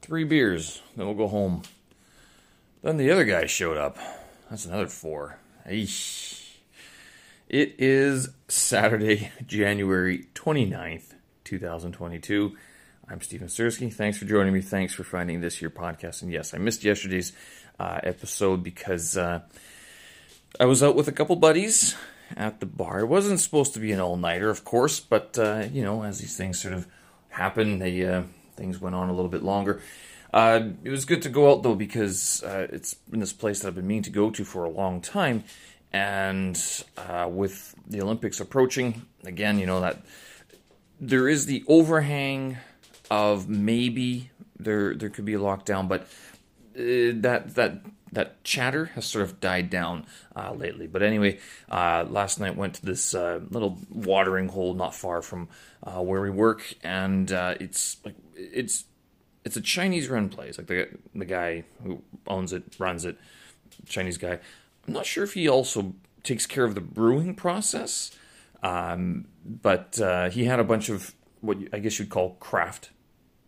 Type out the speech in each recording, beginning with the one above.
three beers, then we'll go home. Then the other guy showed up. That's another four. Eesh. It is Saturday, January 29th, 2022. I'm Stephen Sersky. Thanks for joining me. Thanks for finding this here podcast. And yes, I missed yesterday's uh, episode because uh, I was out with a couple buddies at the bar. It wasn't supposed to be an all nighter, of course, but uh, you know, as these things sort of happen, they uh, things went on a little bit longer. Uh, it was good to go out though because uh, it's in this place that I've been meaning to go to for a long time, and uh, with the Olympics approaching, again, you know that there is the overhang of maybe there there could be a lockdown, but uh, that that that chatter has sort of died down uh, lately. But anyway, uh, last night went to this uh, little watering hole not far from uh, where we work, and uh, it's like it's it's a Chinese run place. Like the the guy who owns it, runs it, Chinese guy. I'm not sure if he also takes care of the brewing process, um, but uh, he had a bunch of what I guess you'd call craft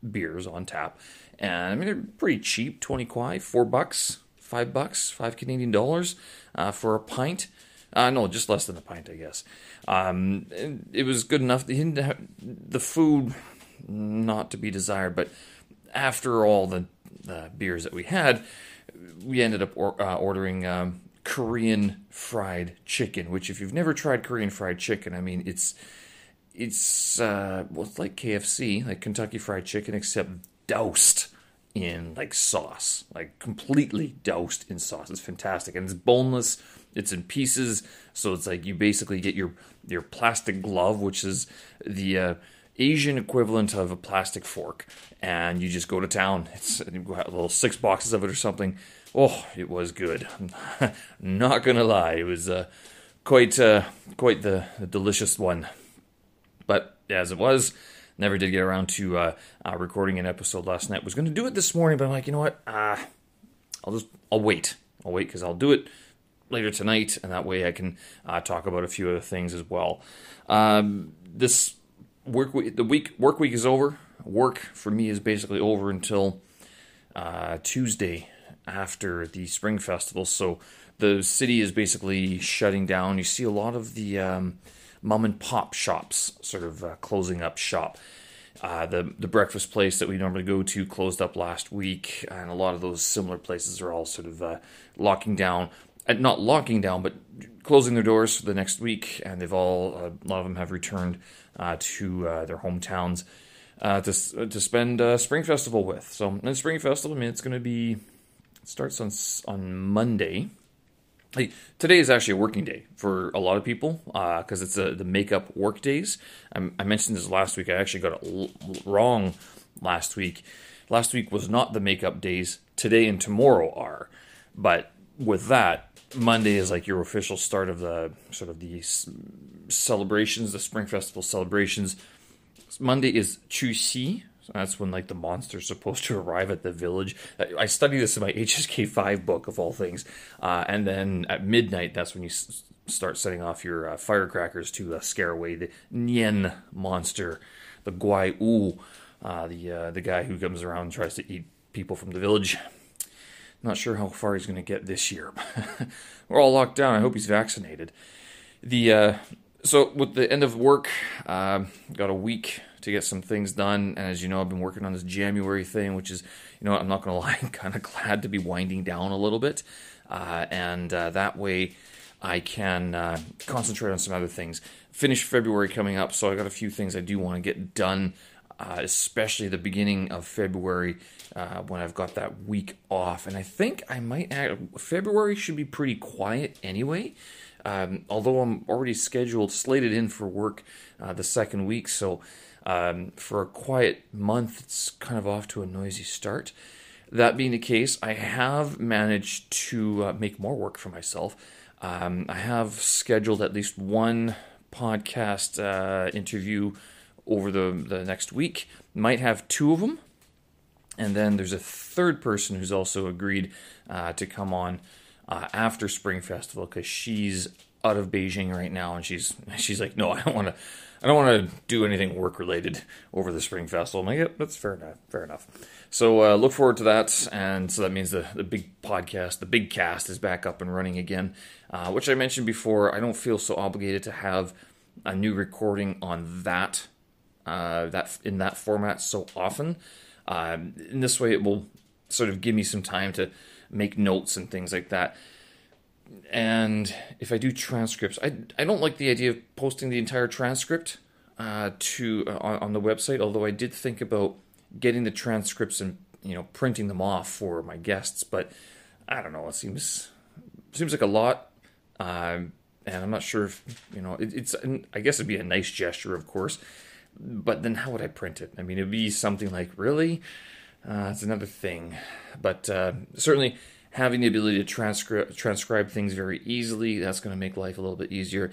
beers on tap. And I mean, they're pretty cheap 20 kuai, four bucks, five bucks, five Canadian dollars uh, for a pint. Uh, no, just less than a pint, I guess. Um, it was good enough. Have, the food, not to be desired, but after all the, the beers that we had, we ended up or, uh, ordering um, Korean fried chicken. Which, if you've never tried Korean fried chicken, I mean, it's it's uh, well, it's like KFC, like Kentucky Fried Chicken, except doused in like sauce, like completely doused in sauce. It's fantastic, and it's boneless. It's in pieces, so it's like you basically get your your plastic glove, which is the uh, Asian equivalent of a plastic fork, and you just go to town. It's you got a little six boxes of it or something. Oh, it was good. Not gonna lie, it was uh, quite uh, quite the, the delicious one. But as it was, never did get around to uh, uh, recording an episode last night. Was going to do it this morning, but I'm like, you know what? Uh, I'll just I'll wait. I'll wait because I'll do it later tonight, and that way I can uh, talk about a few other things as well. Um, this work week, the week work week is over. Work for me is basically over until uh, Tuesday after the spring festival. So the city is basically shutting down. You see a lot of the um, mom and pop shops sort of uh, closing up shop. Uh, the the breakfast place that we normally go to closed up last week, and a lot of those similar places are all sort of uh, locking down. Uh, not locking down, but closing their doors for the next week, and they've all uh, a lot of them have returned uh, to their hometowns to to spend Spring Festival with. So, in Spring Festival, I mean, it's going to be it starts on on Monday today is actually a working day for a lot of people because uh, it's a, the makeup work days. I, I, mentioned this last week. I actually got it l- wrong last week. Last week was not the makeup days. Today and tomorrow are. But with that, Monday is like your official start of the sort of the celebrations, the Spring Festival celebrations. Monday is Chuxi, so that's when like the monster's supposed to arrive at the village. I study this in my HSK five book of all things, uh, and then at midnight, that's when you s- start setting off your uh, firecrackers to uh, scare away the Nian monster, the Guai Wu, uh, the uh, the guy who comes around and tries to eat people from the village. Not sure how far he's going to get this year. We're all locked down. I hope he's vaccinated. The uh, so with the end of work, got a week to get some things done. And as you know, I've been working on this January thing, which is, you know, I'm not going to lie, I'm kind of glad to be winding down a little bit. Uh, and uh, that way I can uh, concentrate on some other things. Finish February coming up, so I got a few things I do want to get done, uh, especially the beginning of February uh, when I've got that week off. And I think I might add, February should be pretty quiet anyway. Um, although I'm already scheduled, slated in for work uh, the second week, so um, for a quiet month, it's kind of off to a noisy start. That being the case, I have managed to uh, make more work for myself. Um, I have scheduled at least one podcast uh, interview over the, the next week. Might have two of them. And then there's a third person who's also agreed uh, to come on uh, after Spring Festival because she's out of Beijing right now, and she's she's like, no, I don't want to. I don't want to do anything work related over the Spring Festival. I'm like, yep, that's fair enough. Fair enough. So uh, look forward to that, and so that means the the big podcast, the big cast, is back up and running again. Uh, which I mentioned before. I don't feel so obligated to have a new recording on that uh, that in that format so often. Um, in this way, it will sort of give me some time to make notes and things like that. And if I do transcripts, I, I don't like the idea of posting the entire transcript uh, to uh, on, on the website. Although I did think about getting the transcripts and you know printing them off for my guests, but I don't know. It seems seems like a lot, um, and I'm not sure if you know. It, it's I guess it'd be a nice gesture, of course, but then how would I print it? I mean, it'd be something like really. Uh, that's another thing, but uh, certainly having the ability to transcribe transcribe things very easily that's going to make life a little bit easier.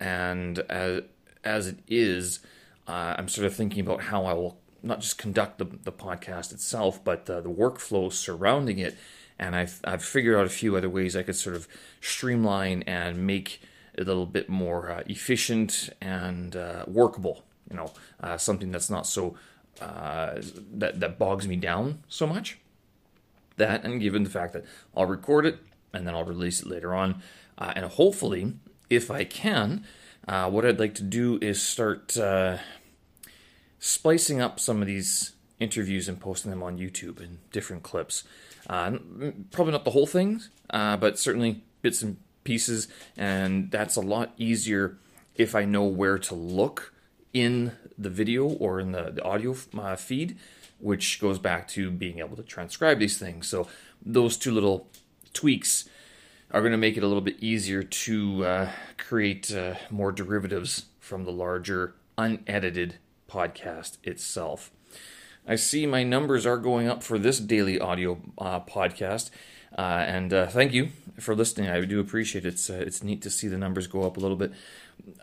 And as as it is, uh, I'm sort of thinking about how I will not just conduct the, the podcast itself, but uh, the workflow surrounding it. And I've I've figured out a few other ways I could sort of streamline and make it a little bit more uh, efficient and uh, workable. You know, uh, something that's not so uh, that that bogs me down so much. That and given the fact that I'll record it and then I'll release it later on, uh, and hopefully, if I can, uh, what I'd like to do is start uh, splicing up some of these interviews and posting them on YouTube in different clips. Uh, probably not the whole thing, uh, but certainly bits and pieces, and that's a lot easier if I know where to look in the video or in the, the audio uh, feed, which goes back to being able to transcribe these things. So those two little tweaks are going to make it a little bit easier to uh, create uh, more derivatives from the larger unedited podcast itself. I see my numbers are going up for this daily audio uh, podcast. Uh, and uh, thank you for listening. I do appreciate it. It's, uh, it's neat to see the numbers go up a little bit.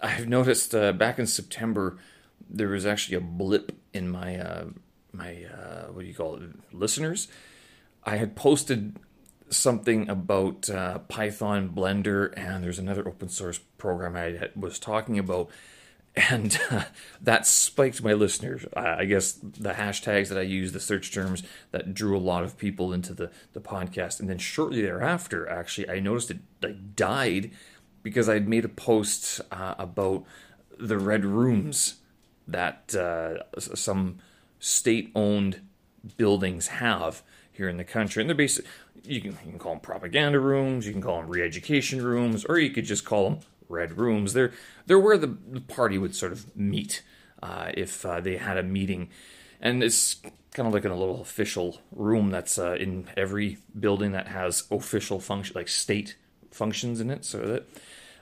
I've noticed back in September there was actually a blip in my my uh, what do you call it listeners. I had posted something about uh, Python Blender, and there's another open source program I was talking about, and uh, that spiked my listeners. I guess the hashtags that I used, the search terms that drew a lot of people into the the podcast, and then shortly thereafter, actually, I noticed it like died because I'd made a post uh, about the red rooms that uh, some state-owned buildings have here in the country, and they're basically you can, you can call them propaganda rooms, you can call them re-education rooms, or you could just call them red rooms. They're they're where the, the party would sort of meet uh, if uh, they had a meeting, and it's kind of like in a little official room that's uh, in every building that has official function like state functions in it, so that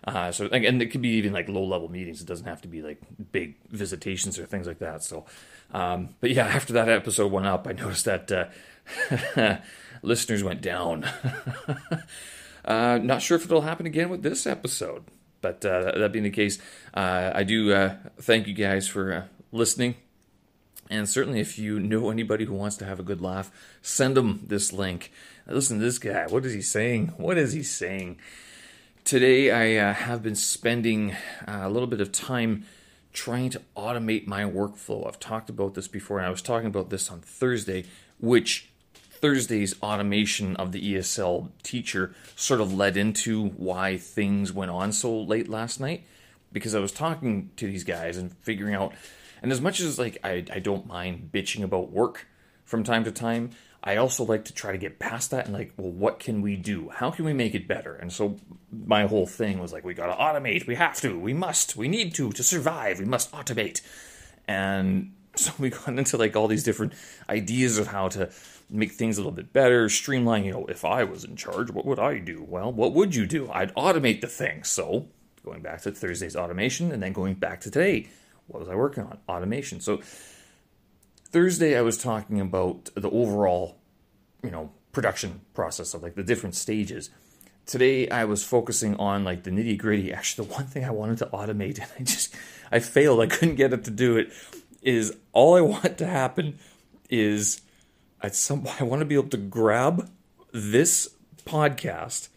uh, so and it could be even like low level meetings. It doesn't have to be like big visitations or things like that. So, um, but yeah, after that episode went up, I noticed that uh, listeners went down. uh, not sure if it'll happen again with this episode, but uh, that being the case, uh, I do uh, thank you guys for listening. And certainly, if you know anybody who wants to have a good laugh, send them this link. Listen to this guy. What is he saying? What is he saying? Today, I uh, have been spending uh, a little bit of time trying to automate my workflow. I've talked about this before, I was talking about this on Thursday, which Thursday's automation of the ESL teacher sort of led into why things went on so late last night. Because I was talking to these guys and figuring out, and as much as like I, I don't mind bitching about work from time to time, I also like to try to get past that and like, well, what can we do? How can we make it better? And so my whole thing was like, we got to automate. We have to. We must. We need to to survive. We must automate. And so we got into like all these different ideas of how to make things a little bit better, streamline. You know, if I was in charge, what would I do? Well, what would you do? I'd automate the thing. So going back to Thursday's automation, and then going back to today, what was I working on? Automation. So Thursday, I was talking about the overall, you know, production process of like the different stages. Today, I was focusing on like the nitty gritty. Actually, the one thing I wanted to automate, and I just I failed. I couldn't get it to do it. Is all I want to happen is at some I want to be able to grab this podcast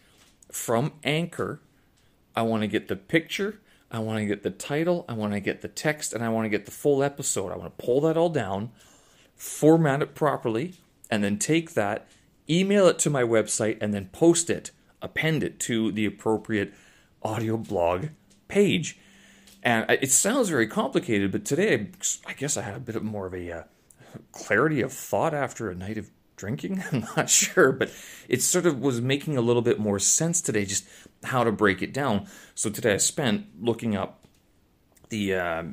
from Anchor I want to get the picture, I want to get the title, I want to get the text, and I want to get the full episode. I want to pull that all down, format it properly, and then take that, email it to my website, and then post it, append it to the appropriate audio blog page. And it sounds very complicated, but today I guess I had a bit of more of a uh, clarity of thought after a night of drinking. I'm not sure, but it sort of was making a little bit more sense today, just how to break it down. So today I spent looking up the uh,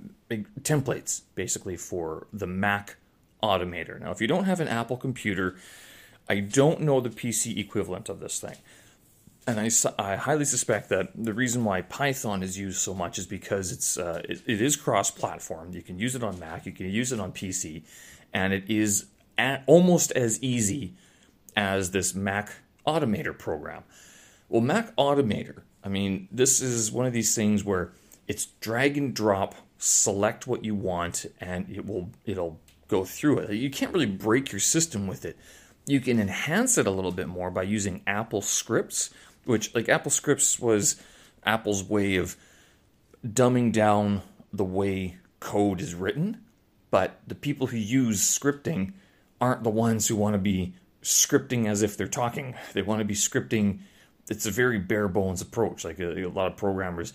templates basically for the Mac Automator. Now, if you don't have an Apple computer, I don't know the PC equivalent of this thing. And I, I highly suspect that the reason why Python is used so much is because it's uh, it, it is cross-platform. You can use it on Mac, you can use it on PC, and it is almost as easy as this Mac Automator program. Well, Mac Automator, I mean, this is one of these things where it's drag and drop, select what you want, and it will it'll go through it. You can't really break your system with it. You can enhance it a little bit more by using Apple scripts, which like Apple scripts was Apple's way of dumbing down the way code is written. But the people who use scripting aren't the ones who want to be scripting as if they're talking. They want to be scripting. It's a very bare bones approach. Like a, a, lot of programmers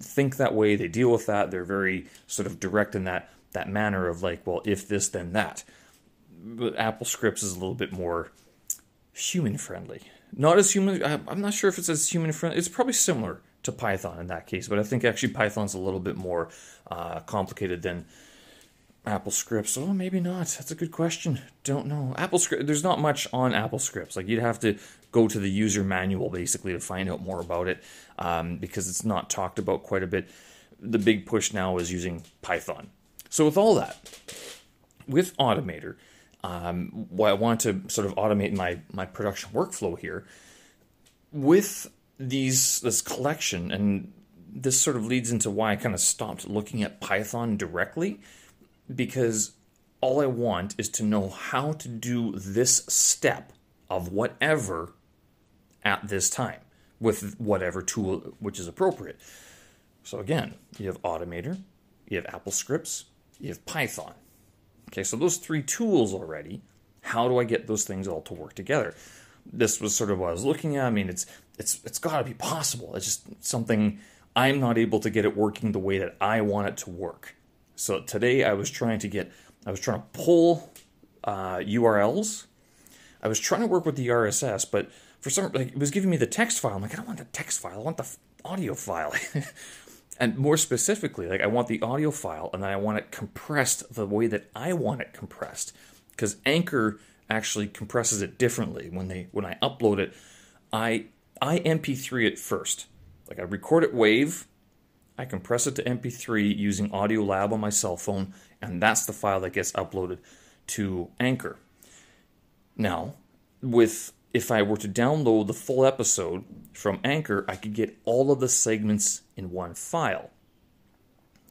think that way. They deal with that. They're very sort of direct in that that manner of like, well, if this, then that. But Apple Scripts is a little bit more human friendly. Not as human. I'm not sure if it's as human friendly. It's probably similar to Python in that case, but I think actually Python's a little bit more uh, complicated than Apple Scripts. Oh, maybe not. That's a good question. Don't know. Apple Script. There's not much on Apple Scripts. Like you'd have to go to the user manual basically to find out more about it um, because it's not talked about quite a bit. The big push now is using Python. So with all that, with Automator, um, I want to sort of automate my my production workflow here with these this collection, and this sort of leads into why I kind of stopped looking at Python directly because all I want is to know how to do this step of whatever at this time with whatever tool which is appropriate. So again, you have Automator, you have Apple Scripts, you have Python. Okay, so those three tools already. How do I get those things all to work together? This was sort of what I was looking at. I mean, it's it's it's got to be possible. It's just something I'm not able to get it working the way that I want it to work. So today I was trying to get, I was trying to pull uh, URLs. I was trying to work with the RSS, but for some, like it was giving me the text file. I'm like, I don't want the text file. I want the audio file. and more specifically, like I want the audio file, and I want it compressed the way that I want it compressed, because Anchor actually compresses it differently. When they when I upload it, I I MP3 it first. Like I record it wave, I compress it to MP3 using Audiolab on my cell phone, and that's the file that gets uploaded to Anchor. Now, with if I were to download the full episode from Anchor, I could get all of the segments in one file.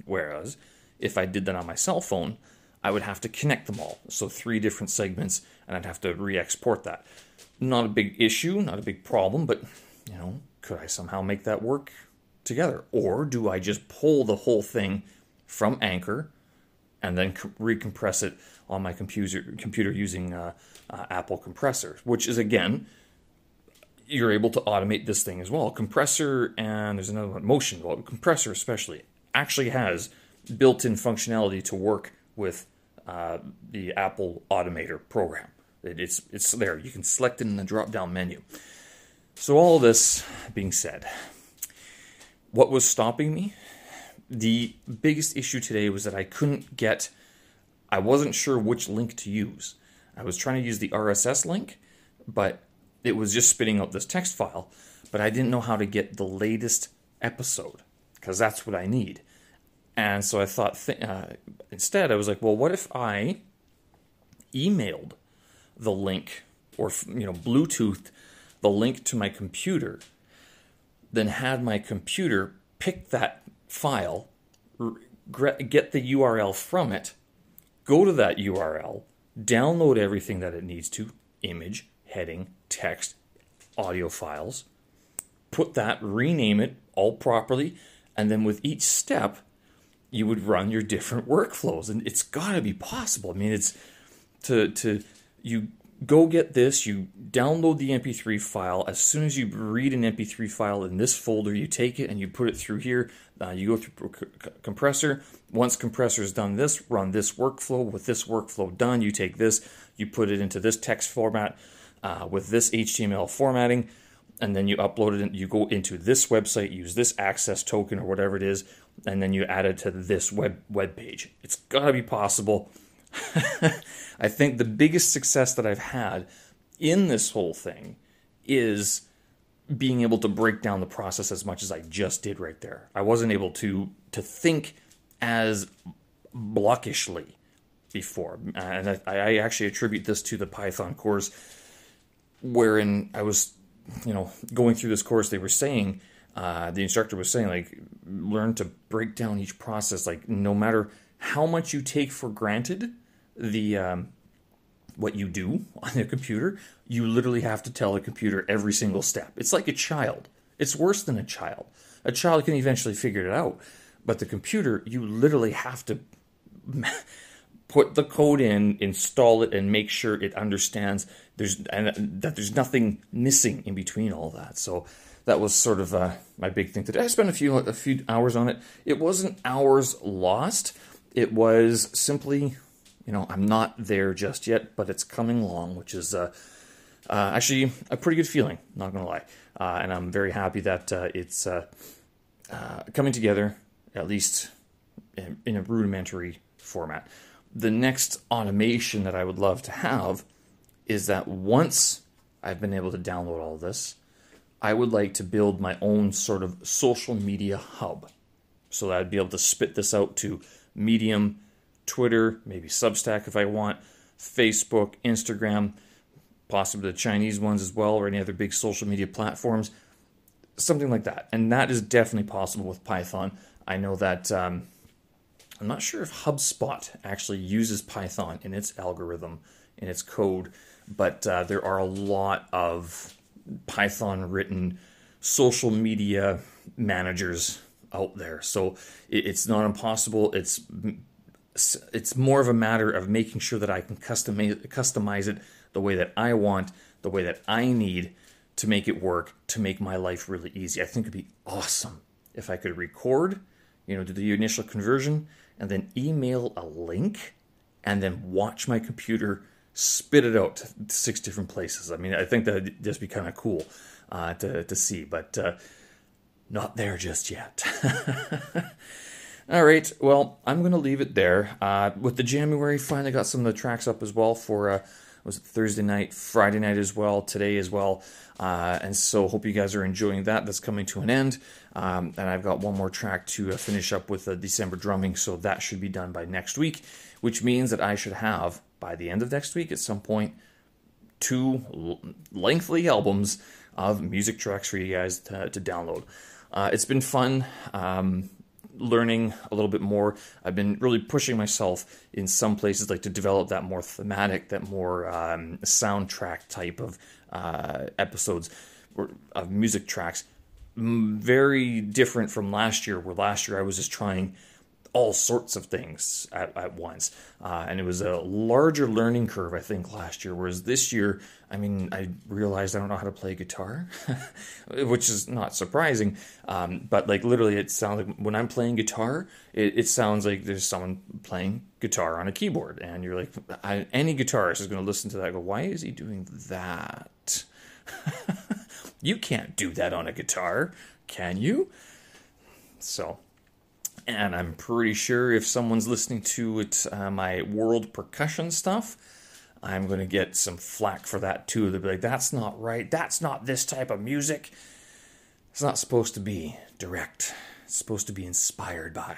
Whereas if I did that on my cell phone, I would have to connect them all. So three different segments, and I'd have to re-export that. Not a big issue, not a big problem, but you know, could I somehow make that work? Together? Or do I just pull the whole thing from Anchor and then recompress it on my computer, computer using uh, uh, Apple Compressor, which is again, you're able to automate this thing as well. Compressor and there's another one, Motion. Well, compressor especially actually has built-in functionality to work with uh, the Apple Automator program. it's it's there. You can select it in the drop-down menu. So all this being said, what was stopping me? The biggest issue today was that I couldn't get, I wasn't sure which link to use. I was trying to use the RSS link, but it was just spitting out this text file, but I didn't know how to get the latest episode because that's what I need. And so I thought, th- uh, instead, I was like, well, what if I emailed the link or, you know, Bluetooth the link to my computer then had my computer pick that file, get the URL from it, go to that URL, download everything that it needs to image, heading, text, audio files, put that, rename it all properly, and then with each step, you would run your different workflows. And it's got to be possible. I mean, it's to to you go get this, you download the MP3 file. As soon as you read an MP3 file in this folder, you take it and you put it through here. Uh, you go through compressor. Once compressor has done this, run this workflow. With this workflow done, you take this, you put it into this text format uh, with this HTML formatting, and then you upload it. And you go into this website, use this access token or whatever it is, and then you add it to this web web page. It's gotta be possible. I think the biggest success that I've had in this whole thing is being able to break down the process as much as I just did right there. I wasn't able to to think as blockishly before, and I, I actually attribute this to the Python course, wherein I was, you know, going through this course. They were saying, uh, the instructor was saying, like, learn to break down each process. Like, no matter how much you take for granted, the um, what you do on the computer, you literally have to tell the computer every single step. It's like a child. It's worse than a child. A child can eventually figure it out, but the computer, you literally have to put the code in, install it, and make sure it understands there's and that there's nothing missing in between all that. So that was sort of uh, my big thing today. I spent a few a few hours on it. It wasn't hours lost. It was simply you know, I'm not there just yet, but it's coming along, which is uh, uh, actually a pretty good feeling, not gonna lie. Uh, and I'm very happy that uh, it's uh, uh, coming together, at least in, in, a rudimentary format. The next automation that I would love to have is that once I've been able to download all this, I would like to build my own sort of social media hub so that I'd be able to spit this out to Medium, Twitter, maybe Substack if I want, Facebook, Instagram, possibly the Chinese ones as well, or any other big social media platforms, something like that. And that is definitely possible with Python. I know that um, I'm not sure if HubSpot actually uses Python in its algorithm, in its code, but uh, there are a lot of Python written social media managers out there. So it's not impossible. It's it's more of a matter of making sure that I can customize customize it the way that I want, the way that I need to make it work, to make my life really easy. I think it'd be awesome if I could record, you know, do the initial conversion and then email a link and then watch my computer spit it out to six different places. I mean, I think that'd just be kind of cool uh, to, to see, but uh, not there just yet. All right, well, I'm going to leave it there. Uh, with the January, finally got some of the tracks up as well for uh, was it Thursday night, Friday night as well, today as well. Uh, and so hope you guys are enjoying that. That's coming to an end. Um, and I've got one more track to uh, finish up with the December drumming, so that should be done by next week, which means that I should have by the end of next week at some point two lengthy albums of music tracks for you guys to, to download. Uh, it's been fun. Um, learning a little bit more. I've been really pushing myself in some places, like to develop that more thematic, that more um, soundtrack type of uh, episodes or of music tracks. Very different from last year, where last year I was just trying all sorts of things at, at once. Uh, and it was a larger learning curve, I think, last year. Whereas this year, I mean, I realized I don't know how to play guitar, which is not surprising. Um, but like literally, it sounds like when I'm playing guitar, it, it, sounds like there's someone playing guitar on a keyboard. And you're like, I, any guitarist is going to listen to that go, why is he doing that? you can't do that on a guitar, can you? So and I'm pretty sure if someone's listening to it, uh, my world percussion stuff, I'm going to get some flack for that too. They'll be like, that's not right. That's not this type of music. It's not supposed to be direct. It's supposed to be inspired by.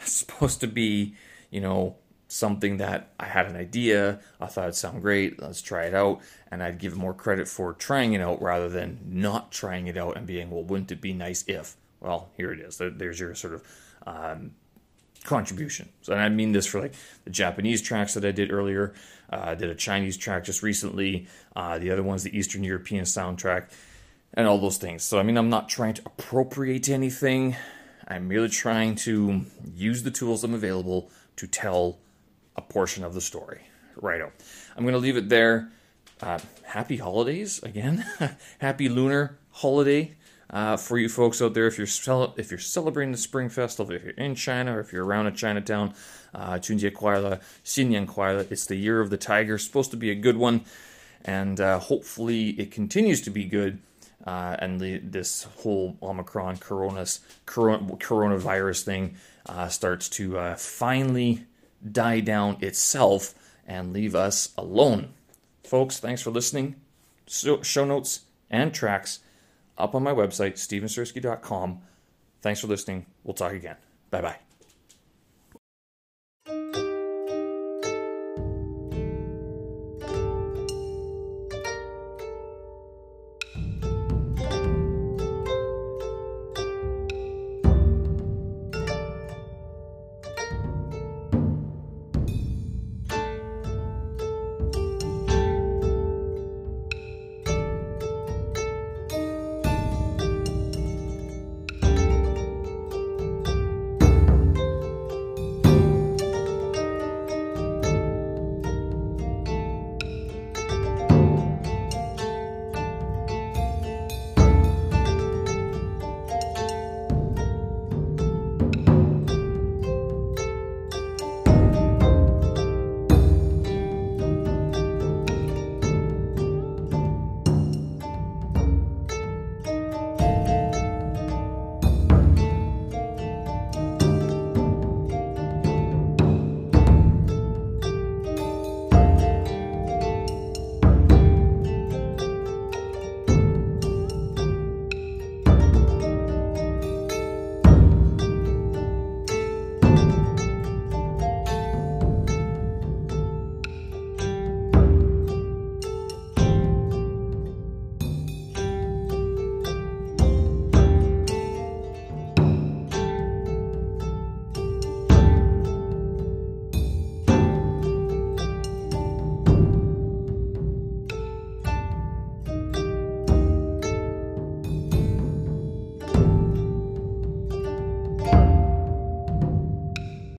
It's supposed to be, you know, something that I had an idea. I thought it'd sound great. Let's try it out. And I'd give more credit for trying it out rather than not trying it out and being, well, wouldn't it be nice if? Well, here it is. There's your sort of um, contribution. So and I mean this for like the Japanese tracks that I did earlier. Uh, I did a Chinese track just recently. Uh, the other one's the Eastern European soundtrack. and all those things. So, I mean, I'm not trying to appropriate anything. I'm merely trying to use the tools I'm available to tell a portion of the story. Righto. I'm going to leave it there. Uh, happy holidays again. happy lunar holiday uh, for you folks out there. If you're cel- if you're celebrating the Spring Festival, if you're in China or if you're around a Chinatown, uh, Kuaile, Xinnian Kuaile, it's the year of the tiger. Supposed to be a good one, and uh, hopefully it continues to be good. Uh, and the, this whole Omicron coronas, corona, coronavirus thing uh, starts to uh, finally die down itself and leave us alone. Folks, thanks for listening. So, show notes and tracks up on my website, stevensersky.com. Thanks for listening. We'll talk again. Bye bye.